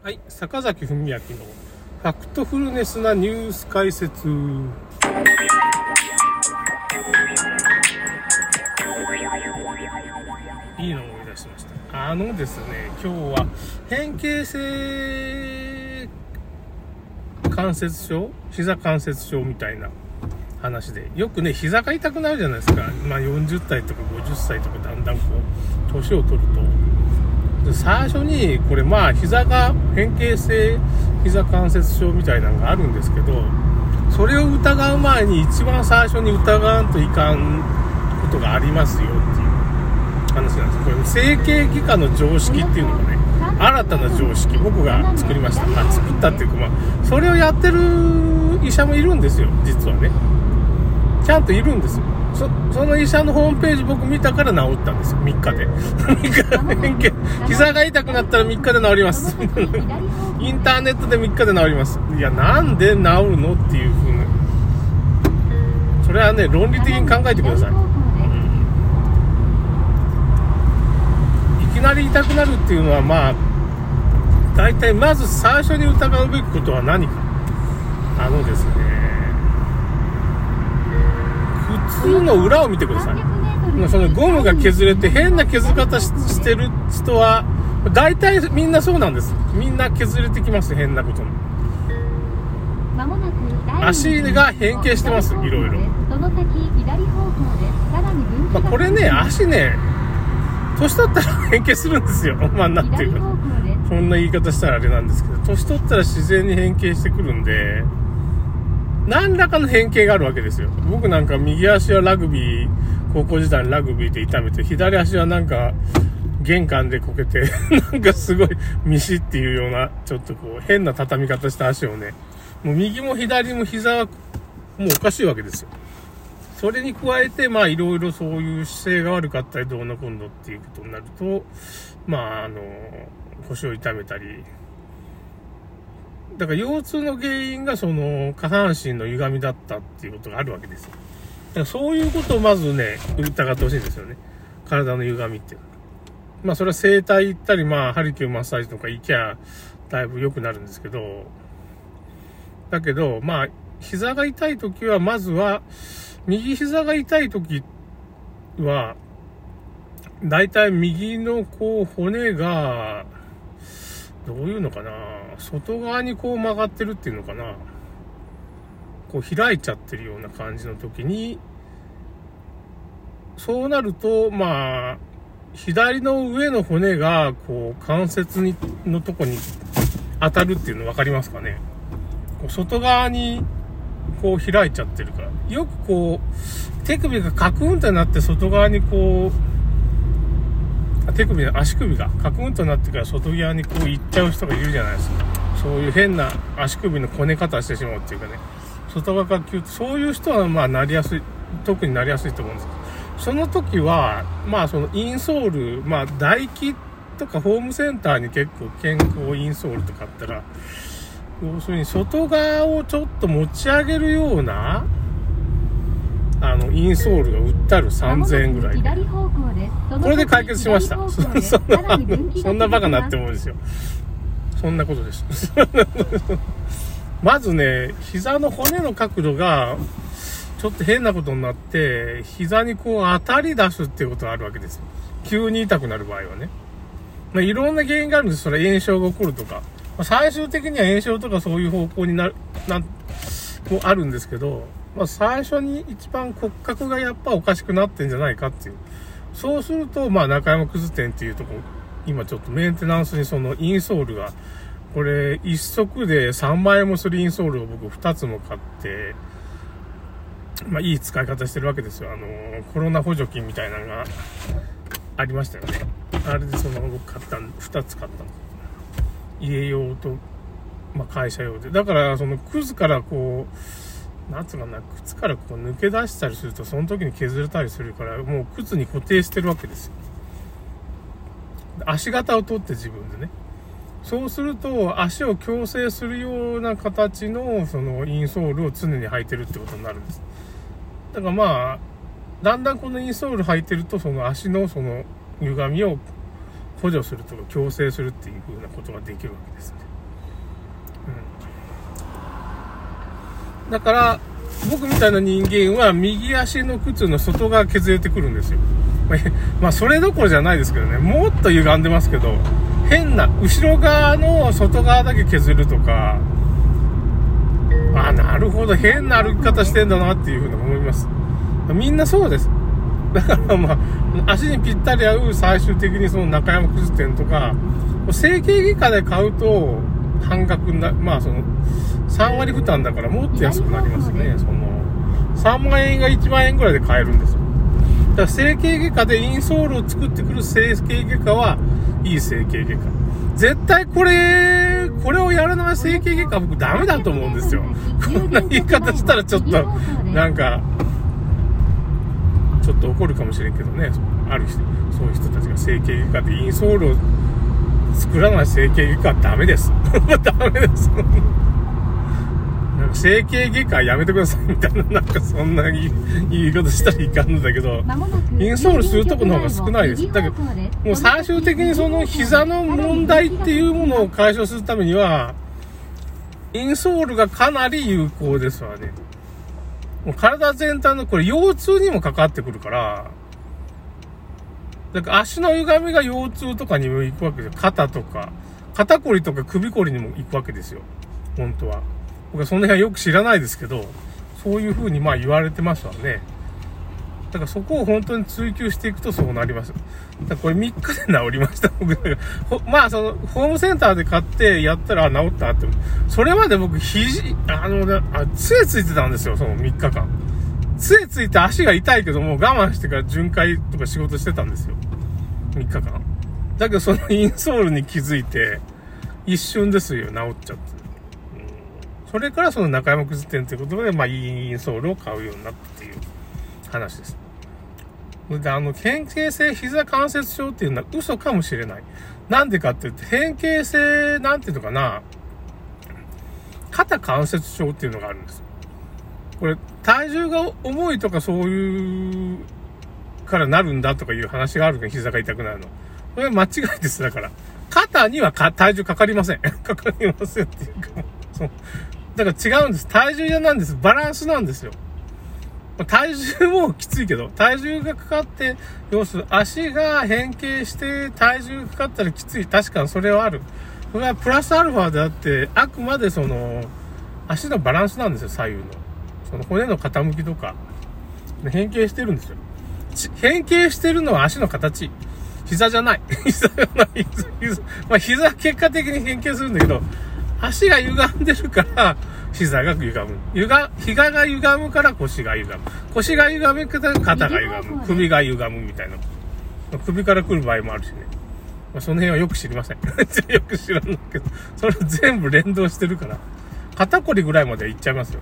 はい、坂崎文明のファクトフルネスなニュース解説。いいのを思い出しました。あのですね、今日は変形性関節症？膝関節症みたいな話で、よくね、膝が痛くなるじゃないですか。まあ40代とか50歳とかだんだんこう、年を取ると。で最初に、これまあ膝が変形性膝関節症みたいなのがあるんですけど、それを疑う前に一番最初に疑わんといかんことがありますよっていう話なんです。これ整形外科の常識っていうのがね、新たな常識、僕が作りました。まあ作ったっていうかまあ、それをやってる医者もいるんですよ、実はね。ちゃんといるんですよ。そその医者のホームページ僕見たから治ったんですよ、3日で。3日で、膝が痛くなったら3日で治ります。インターネットで3日で治ります。いや、なんで治るのっていうふうに。それはね、論理的に考えてください。いきなり痛くなるっていうのはまあ、大体まず最初に疑うべきことは何か。あのですね、靴の裏を見てください。そのゴムが削れて変な削り方ししてる人は、大体みんなそうなんです。みんな削れてきます、変なことに。足が変形してますいろいろまあ、これね、足ね、年取ったら変形するんですよ。まあ、なんていうか。そんな言い方したらあれなんですけど、年取ったら自然に変形してくるんで、何らかの変形があるわけですよ。僕なんか右足はラグビー、高校時代にラグビーで痛めて、左足はなんか玄関でこけて、なんかすごいミシっていうような、ちょっとこう変な畳み方した足をね、もう右も左も膝はもうおかしいわけですよ。それに加えて、まあいろいろそういう姿勢が悪かったりどうのこうのっていうことになると、まああの、腰を痛めたり、だから腰痛の原因がその下半身の歪みだったっていうことがあるわけですよ。だからそういうことをまずね、疑ってほしいんですよね。体の歪みっていうのは。まあそれは整体行ったり、まあハリキューマッサージとか行きゃだいぶ良くなるんですけど、だけど、まあ膝が痛い時はまずは、右膝が痛い時は、だいたい右のこう骨が、どういうのかな外側にこう曲がってるっていうのかなこう開いちゃってるような感じの時に、そうなると、まあ、左の上の骨が、こう、関節に、のとこに当たるっていうの分かりますかねこう外側に、こう開いちゃってるから。よくこう、手首がカクンとなって外側にこう、手首、足首がカクンとなってから外側にこう行っちゃう人がいるじゃないですか。そういう変な足首のこね方してしまうっていうかね。外側からキュッ、そういう人はまあなりやすい、特になりやすいと思うんですけど、その時は、まあそのインソール、まあ唾液とかホームセンターに結構健康インソールとかあったら、要するに外側をちょっと持ち上げるような、あの、インソールが売ってある3000円ぐらい。これで解決しました。そんな、そんなバカなって思うんですよ。そんなことです。まずね、膝の骨の角度が、ちょっと変なことになって、膝にこう当たり出すっていうことがあるわけですよ。急に痛くなる場合はね。まあ、いろんな原因があるんです。それ炎症が起こるとか。まあ、最終的には炎症とかそういう方向になる、な、もあるんですけど、まあ、最初に一番骨格がやっぱおかしくなってんじゃないかっていう。そうすると、まあ、中山くず店っていうとこ、今ちょっとメンテナンスにそのインソールが、これ一足で3万円もするインソールを僕2つも買って、まあ、いい使い方してるわけですよ。あの、コロナ補助金みたいなのがありましたよね。あれでその僕買ったん、2つ買ったんです。家用と、まあ、会社用で。だから、その、クズからこう、なんつうかな、靴からこう抜け出したりすると、その時に削れたりするから、もう靴に固定してるわけですよ。足型を取って自分でね。そうすると、足を矯正するような形の、その、インソールを常に履いてるってことになるんです。だからまあ、だんだんこのインソール履いてると、その足のその歪みを補助するとか矯正するっていう風なことができるわけですね。うん、だから、僕みたいな人間は右足の靴の外側削れてくるんですよ。まあ、それどころじゃないですけどね、もっと歪んでますけど、変な、後ろ側の外側だけ削るとか、あ、なるほど、変な歩き方してんだなっていうふうに思います。みんなそうです。だからまあ、足にぴったり合う最終的にその中山くず店とか、整形外科で買うと半額な、まあその、3割負担だからもっと安くなりますね。その、3万円が1万円ぐらいで買えるんですよ。だから整形外科でインソールを作ってくる整形外科はいい整形外科。絶対これ、これをやらない整形外科僕ダメだと思うんですよ。こんな言い方したらちょっと、なんか、ちょっと怒るかもしれんけどね、ある人、そういう人たちが整形外科でインソールを作らない整形外科はダメです。ダメです。整形外科やめてくださいみたいな、なんかそんな言い方したらいかんのだけど、インソールするとこの方が少ないです。だけど、もう最終的にその膝の問題っていうものを解消するためには、インソールがかなり有効ですわね。もう体全体の、これ腰痛にもかかってくるから、だから足の歪みが腰痛とかにも行くわけですよ。肩とか、肩こりとか首こりにも行くわけですよ。本当は。僕はその辺はよく知らないですけど、そういう風にまあ言われてますわね。だからそこを本当に追求していくとそうなります。だからこれ3日で治りました。僕まあその、ホームセンターで買ってやったら治ったって。それまで僕肘、あの、あ、杖ついてたんですよ、その3日間。杖ついて足が痛いけども我慢してから巡回とか仕事してたんですよ。3日間。だけどそのインソールに気づいて、一瞬ですよ、治っちゃって。それからその中山くず店ということで、まあ、インソールを買うようになったっていう話です。で、あの、変形性膝関節症っていうのは嘘かもしれない。なんでかって言って、変形性、なんていうのかな、肩関節症っていうのがあるんです。これ、体重が重いとかそういうからなるんだとかいう話があるね、膝が痛くなるの。これは間違いです、だから。肩には体重かかりません。かかりませんっていうか、そう。だから違うんです。体重なんです。バランスなんですよ。体重もきついけど、体重がかかって、要するに足が変形して体重かかったらきつい。確かにそれはある。それはプラスアルファであって、あくまでその、足のバランスなんですよ、左右の。その骨の傾きとか、変形してるんですよ。変形してるのは足の形。膝じゃない。膝じゃない。膝、まあ膝結果的に変形するんだけど、足が歪んでるから、膝が歪む。歪、膝が歪むから腰が歪む。腰が歪むから肩が歪む。首が歪むみたいな。首から来る場合もあるしね。まあ、その辺はよく知りません。よく知らないけど、それ全部連動してるから、肩こりぐらいまでいっちゃいますよ。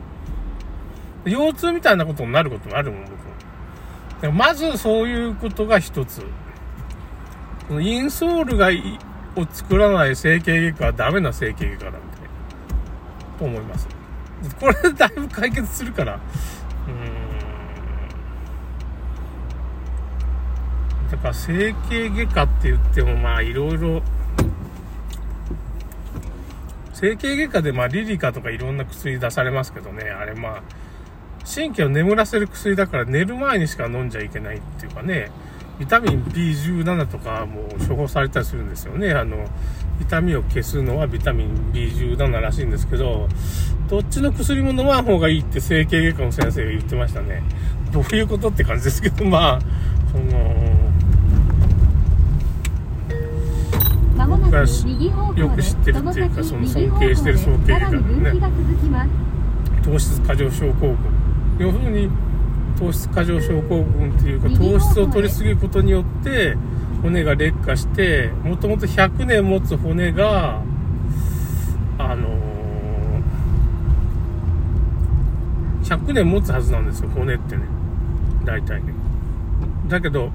腰痛みたいなことになることもあるもん、僕も。まずそういうことが一つ。インソールがを作らない整形外科はダメな整形外科なんで、と思います。これでだいぶ解決するから、うん。だから整形外科って言ってもまあいろいろ、整形外科でまあリリカとかいろんな薬出されますけどね、あれまあ、神経を眠らせる薬だから寝る前にしか飲んじゃいけないっていうかね、ビタミン B17 とかも処方されたりするんですよね。あの、痛みを消すのはビタミン B17 らしいんですけど、どっちの薬も飲まん方がいいって整形外科の先生が言ってましたね。どういうことって感じですけど、まあ、その、僕がよく知ってるっていうか、その尊敬してる総経外科のね、糖質過剰症候群。要するに、糖質過剰症候群っていうか糖質を取りすぎることによって骨が劣化してもともと100年持つ骨があのー、100年持つはずなんですよ骨ってね。大体。ねだけど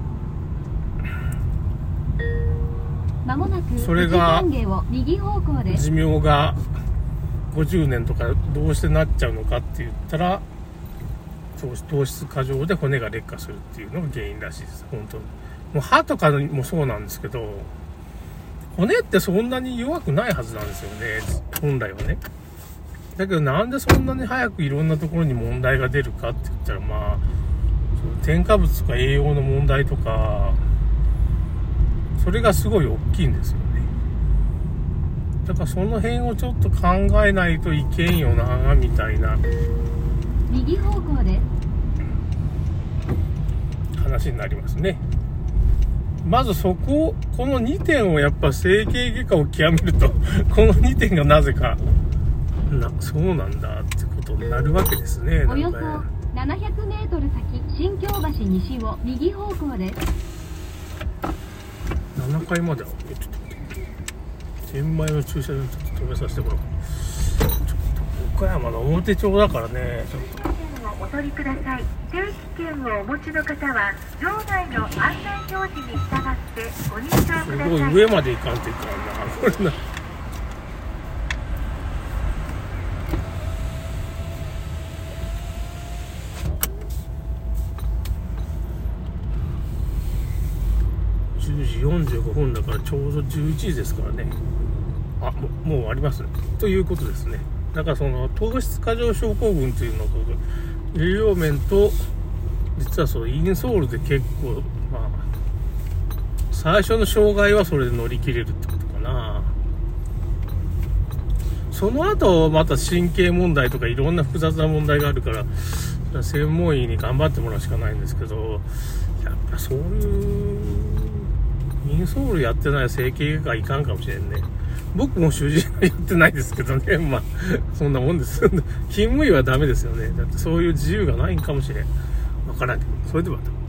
それが寿命が50年とかどうしてなっちゃうのかって言ったら糖質過剰で骨が劣化するっていうのが原因らしいです。本当に。もう歯とかもそうなんですけど、骨ってそんなに弱くないはずなんですよね。本来はね。だけどなんでそんなに早くいろんなところに問題が出るかって言ったらまあ添加物とか栄養の問題とかそれがすごい大きいんですよねだからその辺をちょっと考えないといけんよなみたいな右方向で。す話になりますね。まずそここの2点をやっぱ整形外科を極めると この2点がなぜかなそうなんだってことになるわけですねおよそなんかね。700メートル先新京橋西を右方向で。す7階まであちょっと待って。天満の駐車場にちょっと止めさせてもらおう岡山の表町だからね。ちょっとお取りください定期券をお持ちの方は場内の案内表示に従ってご認証くださいす。ごい上まで行かんといかんなこれな10時45分だからちょうど11時です。からねあもうもうあります。ねということです。ねだかその糖質過剰症候群というのと栄養面と実はそのインソールで結構まあ最初の障害はそれで乗り切れるってことかな。その後また神経問題とかいろんな複雑な問題があるから専門医に頑張ってもらうしかないんですけどやっぱそういうインソールやってない整形外科いかんかもしれんね。僕も主人はやってないですけどね。まあそんなもんです。勤務医はダメですよね。だってそういう自由がないんかもしれん。わからんけど。それでは